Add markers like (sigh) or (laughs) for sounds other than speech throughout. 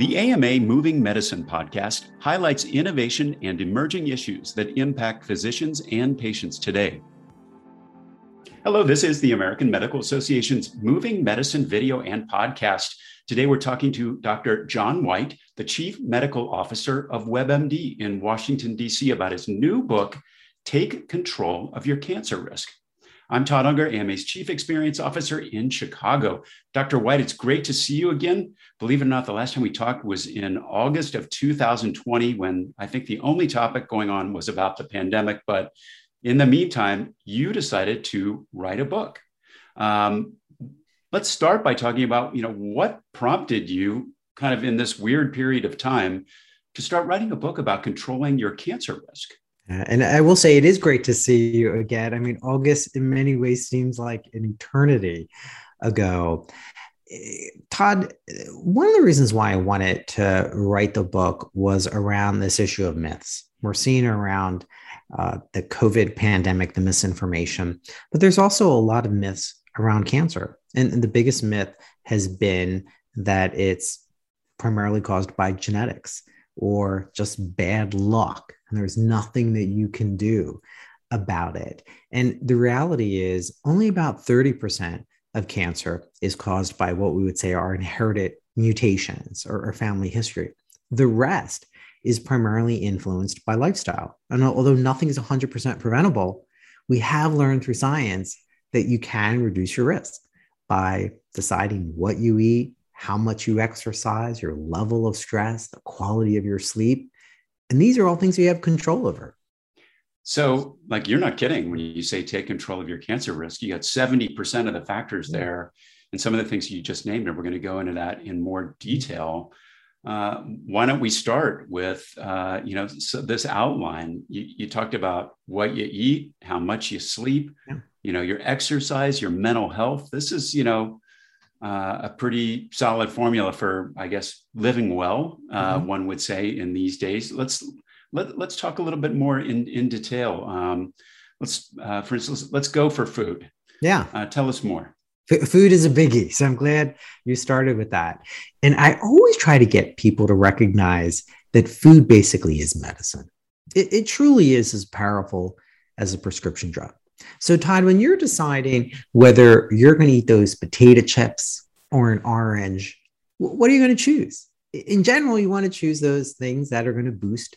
The AMA Moving Medicine podcast highlights innovation and emerging issues that impact physicians and patients today. Hello, this is the American Medical Association's Moving Medicine video and podcast. Today we're talking to Dr. John Whyte, the Chief Medical Officer of WebMD in Washington, D.C., about his new book, Take Control of Your Cancer Risk. I'm Todd Unger, AMA's Chief Experience Officer in Chicago. Dr. Whyte, it's great to see you again. Believe it or not, the last time we talked was in August of 2020, when I think the only topic going on was about the pandemic. But in the meantime, you decided to write a book. Um, let's start by talking about, you know, what prompted you kind of in this weird period of time to start writing a book about controlling your cancer risk? And I will say it is great to see you again. I mean, August in many ways seems like an eternity ago. Todd, one of the reasons why I wanted to write the book was around this issue of myths. We're seeing around uh, the COVID pandemic, the misinformation, but there's also a lot of myths around cancer. And, and the biggest myth has been that it's primarily caused by genetics or just bad luck and there's nothing that you can do about it. And the reality is, only about 30% of cancer is caused by what we would say are inherited mutations or, or family history. The rest is primarily influenced by lifestyle. And although nothing is 100% preventable, we have learned through science that you can reduce your risk by deciding what you eat, how much you exercise, your level of stress, the quality of your sleep, and these are all things you have control over. So, like, you're not kidding when you say take control of your cancer risk. You got 70% of the factors there. And some of the things you just named, and we're going to go into that in more detail. Uh, why don't we start with, uh, you know, so this outline? You, you, talked about what you eat, how much you sleep, yeah. you know, your exercise, your mental health. This is, you know, uh, a pretty solid formula for, I guess, living well. Uh, mm-hmm. One would say in these days. Let's let, let's talk a little bit more in in detail. Um, let's, uh, for instance, let's go for food. Yeah, uh, tell us more. F- food is a biggie, so I'm glad you started with that. And I always try to get people to recognize that food basically is medicine. It, it truly is as powerful as a prescription drug. So, Todd, when you're deciding whether you're going to eat those potato chips or an orange, what are you going to choose? In general, you want to choose those things that are going to boost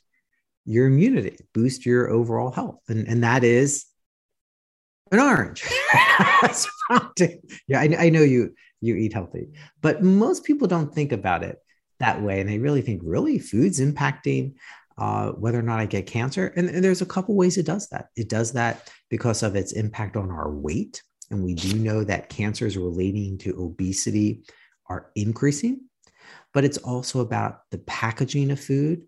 your immunity, boost your overall health. And, and that is an orange. (laughs) yeah, I, I know you you eat healthy, but most people don't think about it that way, and they really think, really, food's impacting uh, whether or not I get cancer. And, and there's a couple ways it does that. It does that because of its impact on our weight. And we do know that cancers relating to obesity are increasing, but it's also about the packaging of food,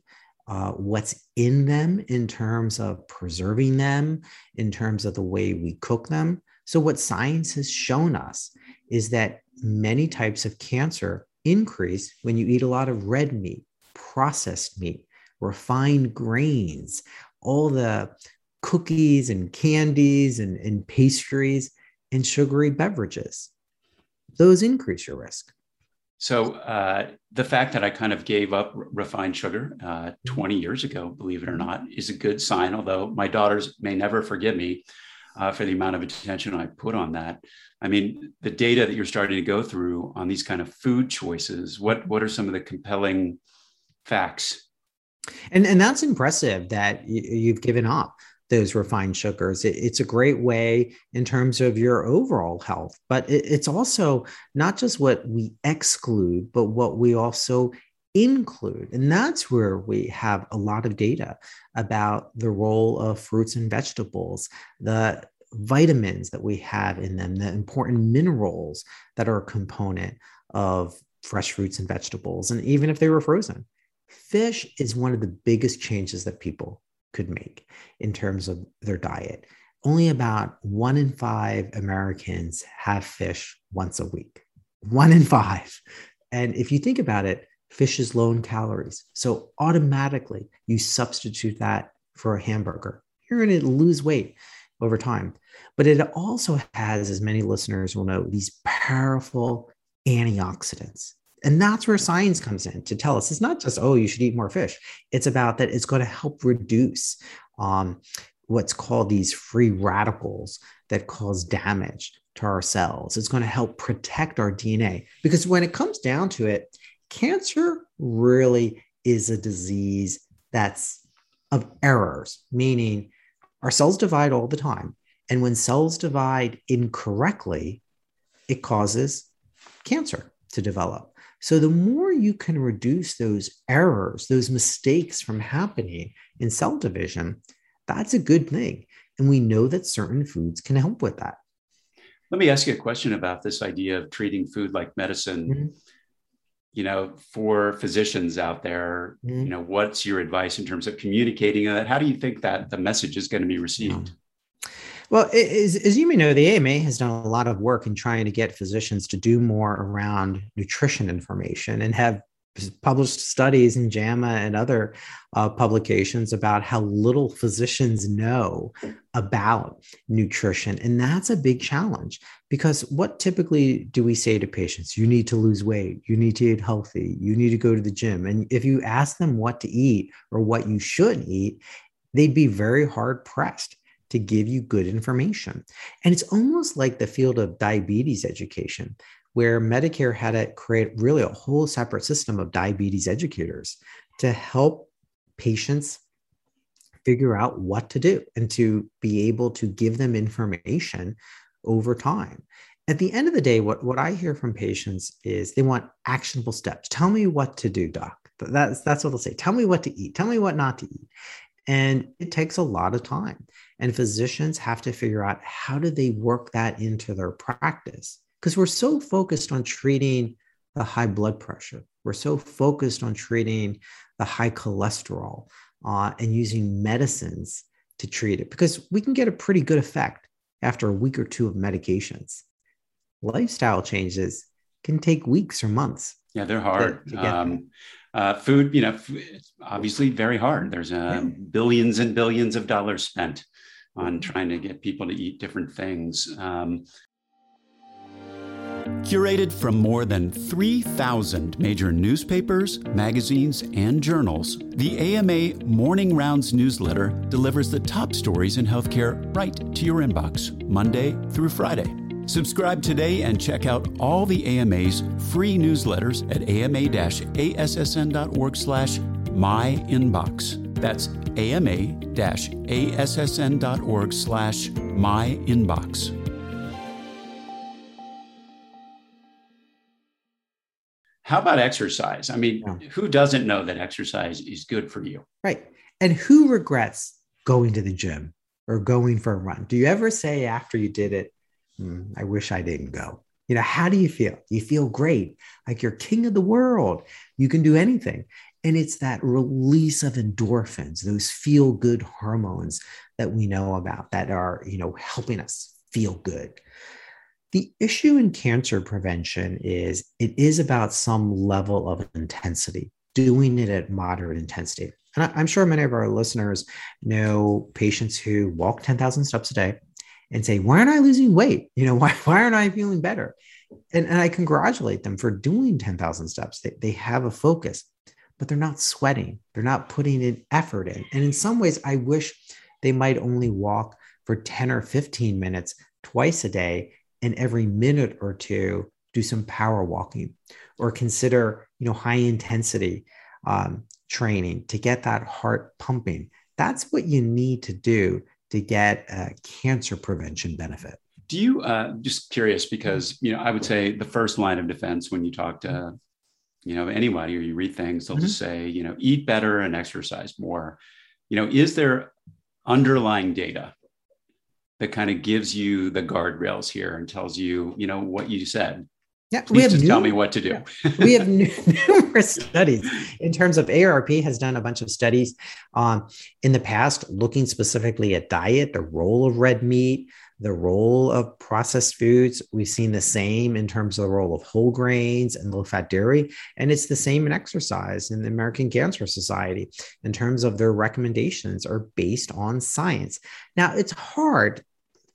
uh, what's in them in terms of preserving them, in terms of the way we cook them. So, what science has shown us is that many types of cancer increase when you eat a lot of red meat, processed meat, refined grains, all the cookies and candies and, and pastries and sugary beverages. Those increase your risk. So uh, the fact that I kind of gave up refined sugar uh, 20 years ago, believe it or not, is a good sign. Although my daughters may never forgive me uh, for the amount of attention I put on that. I mean, the data that you're starting to go through on these kind of food choices. What what are some of the compelling facts and and that's impressive that you've given up those refined sugars. It, it's a great way in terms of your overall health, but it, it's also not just what we exclude, but what we also include. And that's where we have a lot of data about the role of fruits and vegetables, the vitamins that we have in them, the important minerals that are a component of fresh fruits and vegetables, and even if they were frozen fish is one of the biggest changes that people could make in terms of their diet. Only about one in five Americans have fish once a week. One in five. And if you think about it, fish is low in calories. So automatically you substitute that for a hamburger. You're going to lose weight over time. But it also has, as many listeners will know, these powerful antioxidants And that's where science comes in to tell us it's not just, oh, you should eat more fish. It's about that it's going to help reduce um, what's called these free radicals that cause damage to our cells. It's going to help protect our DNA. Because when it comes down to it, cancer really is a disease that's of errors, meaning our cells divide all the time. And when cells divide incorrectly, it causes cancer to develop. So, the more you can reduce those errors, those mistakes from happening in cell division, that's a good thing. And we know that certain foods can help with that. Let me ask you a question about this idea of treating food like medicine. Mm-hmm. You know, for physicians out there, mm-hmm. you know, what's your advice in terms of communicating that? How do you think that the message is going to be received? Well, as, you may know, the AMA has done a lot of work in trying to get physicians to do more around nutrition information and have published studies in JAMA and other uh, publications about how little physicians know about nutrition. And that's a big challenge because what typically do we say to patients? You need to lose weight, you need to eat healthy, you need to go to the gym. And if you ask them what to eat or what you should eat, they'd be very hard pressed to give you good information. And it's almost like the field of diabetes education where Medicare had to create really a whole separate system of diabetes educators to help patients figure out what to do and to be able to give them information over time. At the end of the day, what, what I hear from patients is they want actionable steps. Tell me what to do, doc. That's, that's what they'll say. Tell me what to eat. Tell me what not to eat. And it takes a lot of time. And physicians have to figure out how do they work that into their practice because we're so focused on treating the high blood pressure. We're so focused on treating the high cholesterol uh, and using medicines to treat it because we can get a pretty good effect after a week or two of medications. Lifestyle changes can take weeks or months. Yeah, they're hard. To, to um, uh, food, you know, it's obviously very hard. There's uh, billions and billions of dollars spent on trying to get people to eat different things. Um, Curated from more than 3,000 major newspapers, magazines, and journals, the AMA Morning Rounds newsletter delivers the top stories in healthcare right to your inbox, Monday through Friday. Subscribe today and check out all the AMA's free newsletters at ama-assn.org slash myinbox. That's ama-assn.org slash myinbox. How about exercise? I mean, yeah. who doesn't know that exercise is good for you? Right. And who regrets going to the gym or going for a run? Do you ever say after you did it, mm, I wish I didn't go? You know, how do you feel? You feel great, like you're king of the world. You can do anything. And it's that release of endorphins, those feel good hormones that we know about that are, you know, helping us feel good. The issue in cancer prevention is it is about some level of intensity, doing it at moderate intensity. And I'm sure many of our listeners know patients who walk 10,000 steps a day and say, Why aren't I losing weight? You know, (laughs) why, why aren't I feeling better? And, and I congratulate them for doing 10,000 steps. They, they have a focus, but they're not sweating, they're not putting in effort in. And in some ways, I wish they might only walk for 10 or 15 minutes twice a day and every minute or two do some power walking or consider you know high intensity um, training to get that heart pumping that's what you need to do to get a cancer prevention benefit do you uh, just curious because you know i would say the first line of defense when you talk to you know anybody or you read things they'll mm-hmm. just say you know eat better and exercise more you know is there underlying data that kind of gives you the guardrails here and tells you, you know, what you said. Yeah, Please we have just new, tell me what to do. we have (laughs) numerous studies in terms of AARP has done a bunch of studies um, in the past looking specifically at diet, the role of red meat, the role of processed foods. We've seen the same in terms of the role of whole grains and low fat dairy. And it's the same in exercise in the American Cancer Society in terms of their recommendations are based on science. Now, it's hard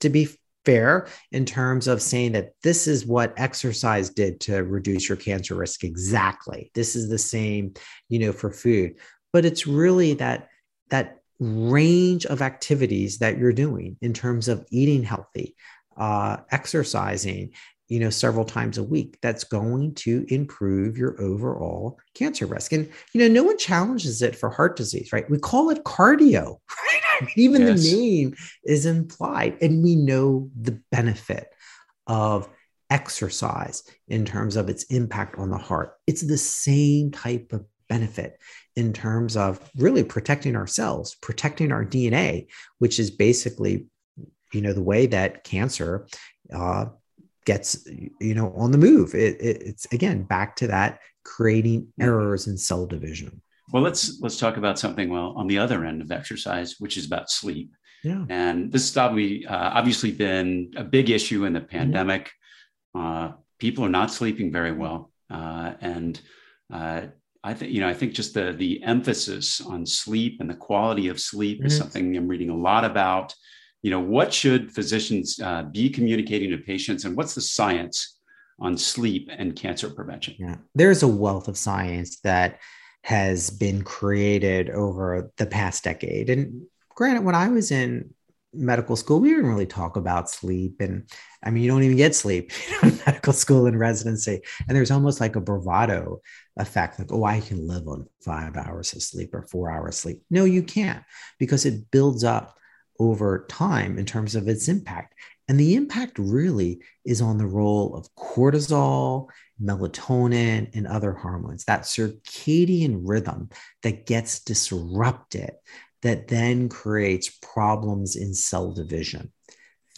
to be fair in terms of saying that this is what exercise did to reduce your cancer risk. Exactly. This is the same you know for food. But it's really that that range of activities that you're doing in terms of eating healthy uh, exercising you know several times a week that's going to improve your overall cancer risk. And you know no one challenges it for heart disease right? We call it cardio (laughs) right (laughs) even yes. the name is implied and we know the benefit of exercise in terms of its impact on the heart. It's the same type of benefit in terms of really protecting ourselves, protecting our dna which is basically you know the way that cancer uh, gets you know on the move. It, it, it's again back to that creating errors in cell division well let's let's talk about something well on the other end of exercise which is about sleep. Yeah. And this has probably uh, obviously been a big issue in the pandemic. Uh, people are not sleeping very well. Uh, and uh, I think you know I think just the the emphasis on sleep and the quality of sleep mm-hmm. is something I'm reading a lot about. You know what should physicians uh, be communicating to patients and what's the science on sleep and cancer prevention? Yeah. There's a wealth of science that has been created over the past decade. And granted when i was in medical school we didn't really talk about sleep. And i mean you don't even get sleep (laughs) in medical school and residency. And there's almost like a bravado effect like oh i can live on five hours of sleep or four hours sleep. No you can't because it builds up over time in terms of its impact. And the impact really is on the role of cortisol, melatonin, and other hormones, that circadian rhythm that gets disrupted, that then creates problems in cell division.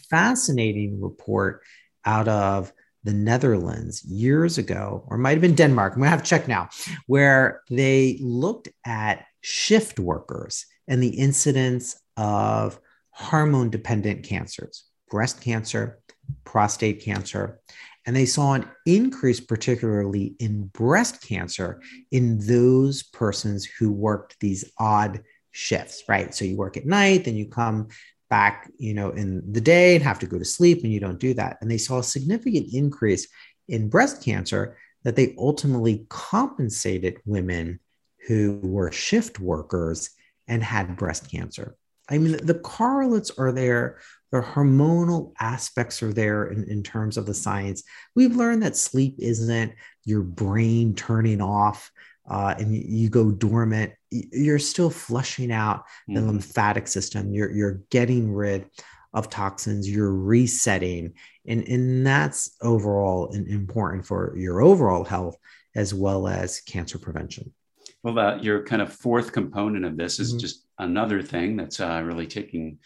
Fascinating report out of the Netherlands years ago, or might have been Denmark, I'm gonna have to check now, where they looked at shift workers and the incidence of hormone dependent cancers, breast cancer, prostate cancer. And they saw an increase, particularly in breast cancer, in those persons who worked these odd shifts, right? So you work at night, then you come back, you know, in the day and have to go to sleep, and you don't do that. And they saw a significant increase in breast cancer that they ultimately compensated women who were shift workers and had breast cancer. I mean, the correlates are there, the hormonal aspects are there in, in terms of the science. We've learned that sleep isn't your brain turning off uh, and you, go dormant. You're still flushing out the mm. lymphatic system. You're, you're getting rid of toxins, you're resetting. And, and that's overall important for your overall health as well as cancer prevention. Well, uh, your kind of fourth component of this is mm-hmm. just another thing that's uh, really taking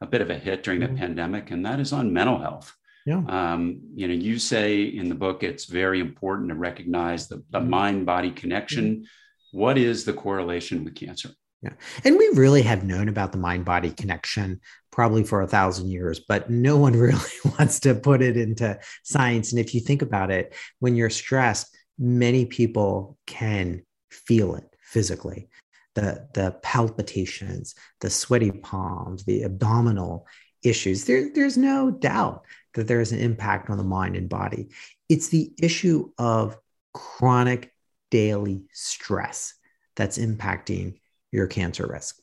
a bit of a hit during mm-hmm. the pandemic, and that is on mental health. Yeah. Um, you know, you say in the book it's very important to recognize the, the mm-hmm. mind body connection. Mm-hmm. What is the correlation with cancer? Yeah. And we really have known about the mind body connection probably for a thousand years, but no one (laughs) really wants to put it into science. And if you think about it, when you're stressed, many people can feel it physically the the palpitations the sweaty palms the abdominal issues. There, there's no doubt that there's an impact on the mind and body. It's the issue of chronic daily stress that's impacting your cancer risk.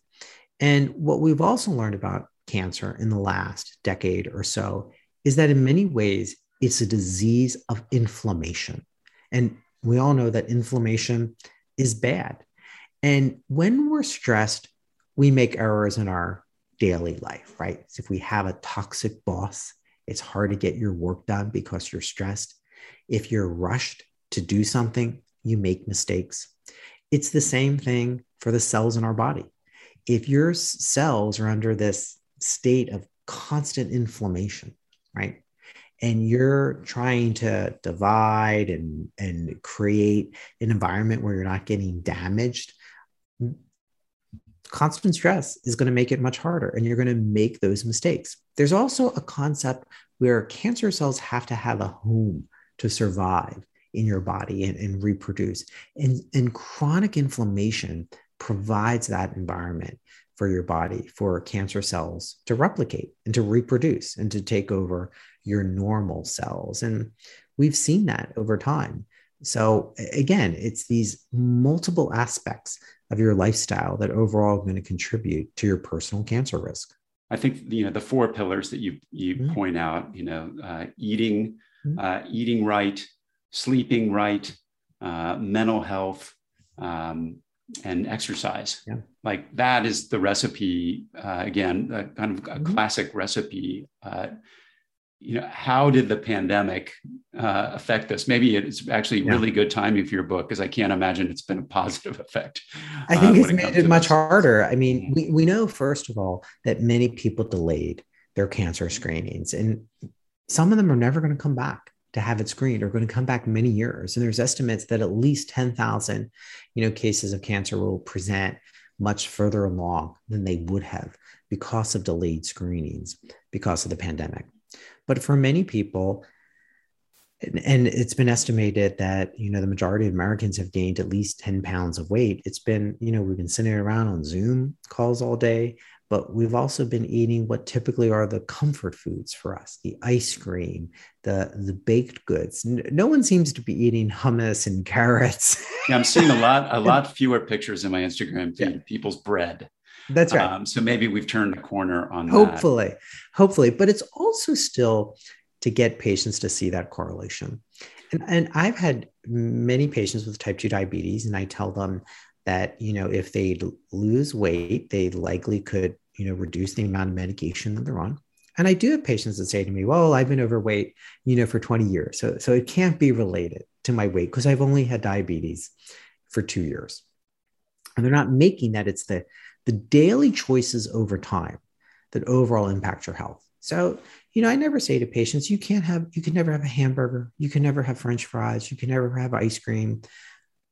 And what we've also learned about cancer in the last decade or so is that in many ways it's a disease of inflammation. And we all know that inflammation is bad. And when we're stressed, we make errors in our daily life, right? So if we have a toxic boss, it's hard to get your work done because you're stressed. If you're rushed to do something, you make mistakes. It's the same thing for the cells in our body. If your cells are under this state of constant inflammation, right? and you're trying to divide and and create an environment where you're not getting damaged constant stress is going to make it much harder and you're going to make those mistakes there's also a concept where cancer cells have to have a home to survive in your body and, and reproduce and, and chronic inflammation provides that environment for your body for cancer cells to replicate and to reproduce and to take over your normal cells. And we've seen that over time. So, again, it's these multiple aspects of your lifestyle that overall are going to contribute to your personal cancer risk. I think you know the four pillars that you you mm-hmm. point out. You know, uh, eating, mm-hmm. uh, eating right, sleeping right, uh, mental health, um, and exercise. Yeah. Like that is the recipe. Uh, again, kind of a mm-hmm. classic recipe uh, you know, how did the pandemic uh, affect this? Maybe it's actually yeah. really good timing for your book because I can't imagine it's been a positive (laughs) effect. I think uh, it's made it much this. harder. I mean, mm-hmm. we, we know, first of all, that many people delayed their cancer screenings, and some of them are never going to come back to have it screened or going to come back many years. And there's estimates that at least 10,000, you know, cases of cancer will present much further along than they would have because of delayed screenings because of the pandemic. But for many people, and it's been estimated that you know the majority of americans have gained at least 10 pounds of weight. It's been you know we've been sitting around on zoom calls all day but we've also been eating what typically are the comfort foods for us the ice cream the the baked goods. No one seems to be eating hummus and carrots. Yeah i'm seeing a lot a (laughs) lot fewer pictures in my instagram feed yeah. people's bread that's right. Um, so maybe we've turned a corner on hopefully, that. hopefully, Hopefully. but it's also still to get patients to see that correlation. And, and I've had many patients with type 2 diabetes, and I tell them that, you know, if they lose weight, they likely could, you know, reduce the amount of medication that they're on. And I do have patients that say to me, well, I've been overweight, you know, for 20 years. So, so it can't be related to my weight because I've only had diabetes for two years. And they're not making that it's the the daily choices over time that overall impact your health. So, you know, I never say to patients, you can't have, you can never have a hamburger, you can never have French fries, you can never have ice cream,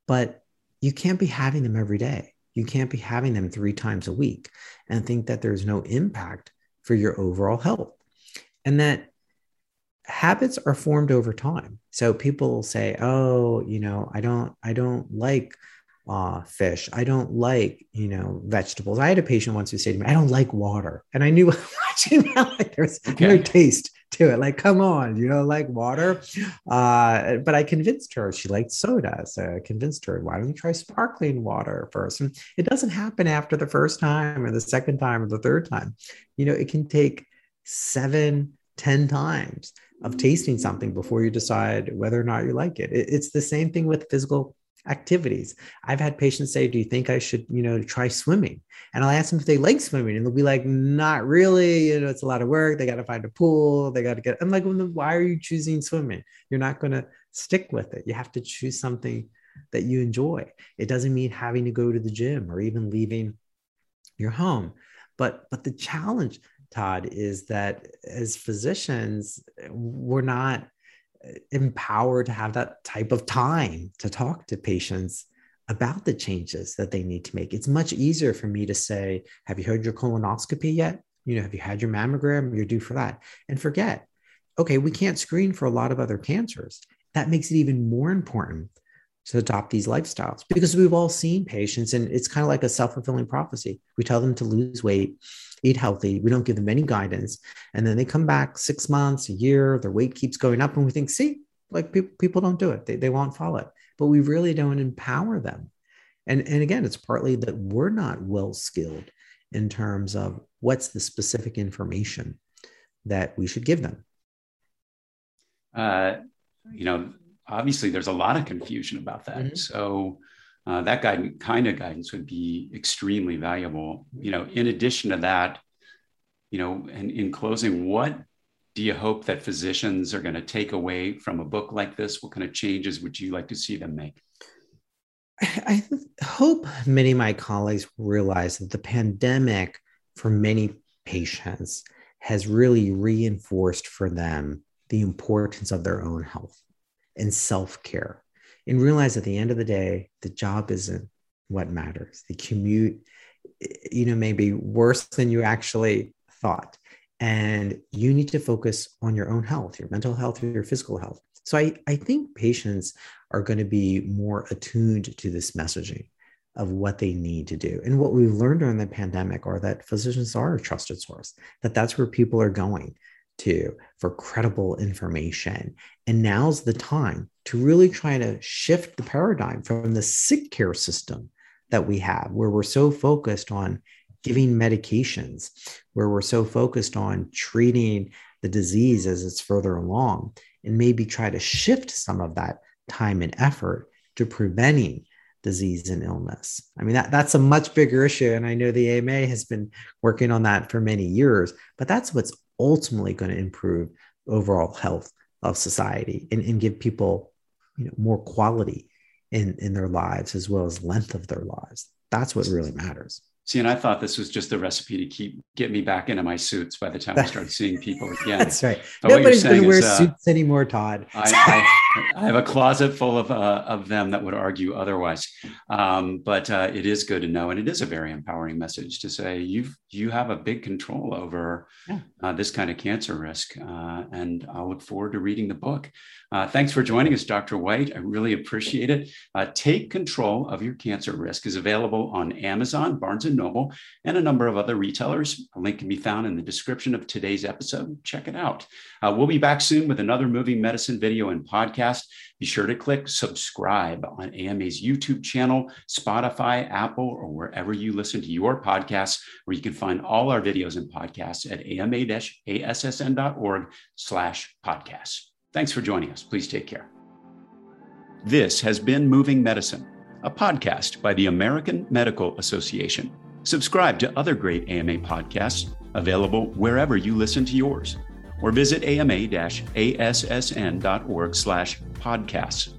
but you can't be having them every day. You can't be having them three times a week and think that there's no impact for your overall health. And that habits are formed over time. So people say, oh, you know, I don't, I don't like uh, fish. I don't like, you know, vegetables. I had a patient once who said to me, I don't like water. And I knew (laughs) watching that, (laughs) like there's okay. no taste to it. Like, come on, you don't like water. Uh, but I convinced her she liked soda. So I convinced her, why don't you try sparkling water first? And it doesn't happen after the first time or the second time or the third time. You know, it can take seven, ten times of tasting something before you decide whether or not you like it. it it's the same thing with physical activities. I've had patients say, "Do you think I should, you know, try swimming?" And I'll ask them if they like swimming, and they'll be like, "Not really. You know, it's a lot of work. They got to find a pool. They got to get." I'm like, well, "Why are you choosing swimming? You're not going to stick with it. You have to choose something that you enjoy. It doesn't mean having to go to the gym or even leaving your home, but but the challenge." Todd, is that as physicians, we're not empowered to have that type of time to talk to patients about the changes that they need to make. It's much easier for me to say, Have you heard your colonoscopy yet? You know, have you had your mammogram? You're due for that. And forget, okay, we can't screen for a lot of other cancers. That makes it even more important to adopt these lifestyles because we've all seen patients, and it's kind of like a self fulfilling prophecy. We tell them to lose weight, eat healthy. We don't give them any guidance. And then they come back six months, a year, their weight keeps going up. And we think, see, like people, people don't do it. They, they won't follow it. But we really don't empower them. And, and again, it's partly that we're not well skilled in terms of what's the specific information that we should give them. Uh, you know, obviously there's a lot of confusion about that. Mm-hmm. So uh, that guidance, kind of guidance would be extremely valuable. You know, in addition to that, you know, and in closing, what do you hope that physicians are going to take away from a book like this? What kind of changes would you like to see them make? I hope many of my colleagues realize that the pandemic for many patients has really reinforced for them the importance of their own health and self care and realize at the end of the day, the job isn't what matters. The commute, you know, may be worse than you actually thought. And you need to focus on your own health, your mental health, your physical health. So I, I think patients are going to be more attuned to this messaging of what they need to do. And what we've learned during the pandemic are that physicians are a trusted source, that that's where people are going to for credible information. And now's the time to really try to shift the paradigm from the sick care system that we have, where we're so focused on giving medications, where we're so focused on treating the disease as it's further along, and maybe try to shift some of that time and effort to preventing disease and illness. I mean, that, that's a much bigger issue. And I know the AMA has been working on that for many years, but that's what's ultimately going to improve overall health of society and, and give people you know, more quality in, in their lives as well as length of their lives. That's what really matters. See, and I thought this was just a recipe to keep get me back into my suits by the time I start seeing people (laughs) again. That's right. But Nobody's going to wear uh, suits anymore, Todd. I, I, I, have a closet full of uh, of them that would argue otherwise. Um, but uh, it is good to know, and it is a very empowering message to say you've you have a big control over yeah. Uh, this kind of cancer risk. Uh, and I look forward to reading the book. Uh, thanks for joining us, Dr. Whyte. I really appreciate it. Take Control of Your Cancer Risk is available on Amazon, Barnes and Noble, and a number of other retailers. A link can be found in the description of today's episode. Check it out. Uh, we'll be back soon with another moving medicine video and podcast. Be sure to click subscribe on AMA's YouTube channel, Spotify, Apple, or wherever you listen to your podcasts, where you can find all our videos and podcasts at ama-assn.org slash podcasts. Thanks for joining us. Please take care. This has been Moving Medicine, a podcast by the American Medical Association. Subscribe to other great AMA podcasts available wherever you listen to yours, or visit ama-assn.org slash podcasts.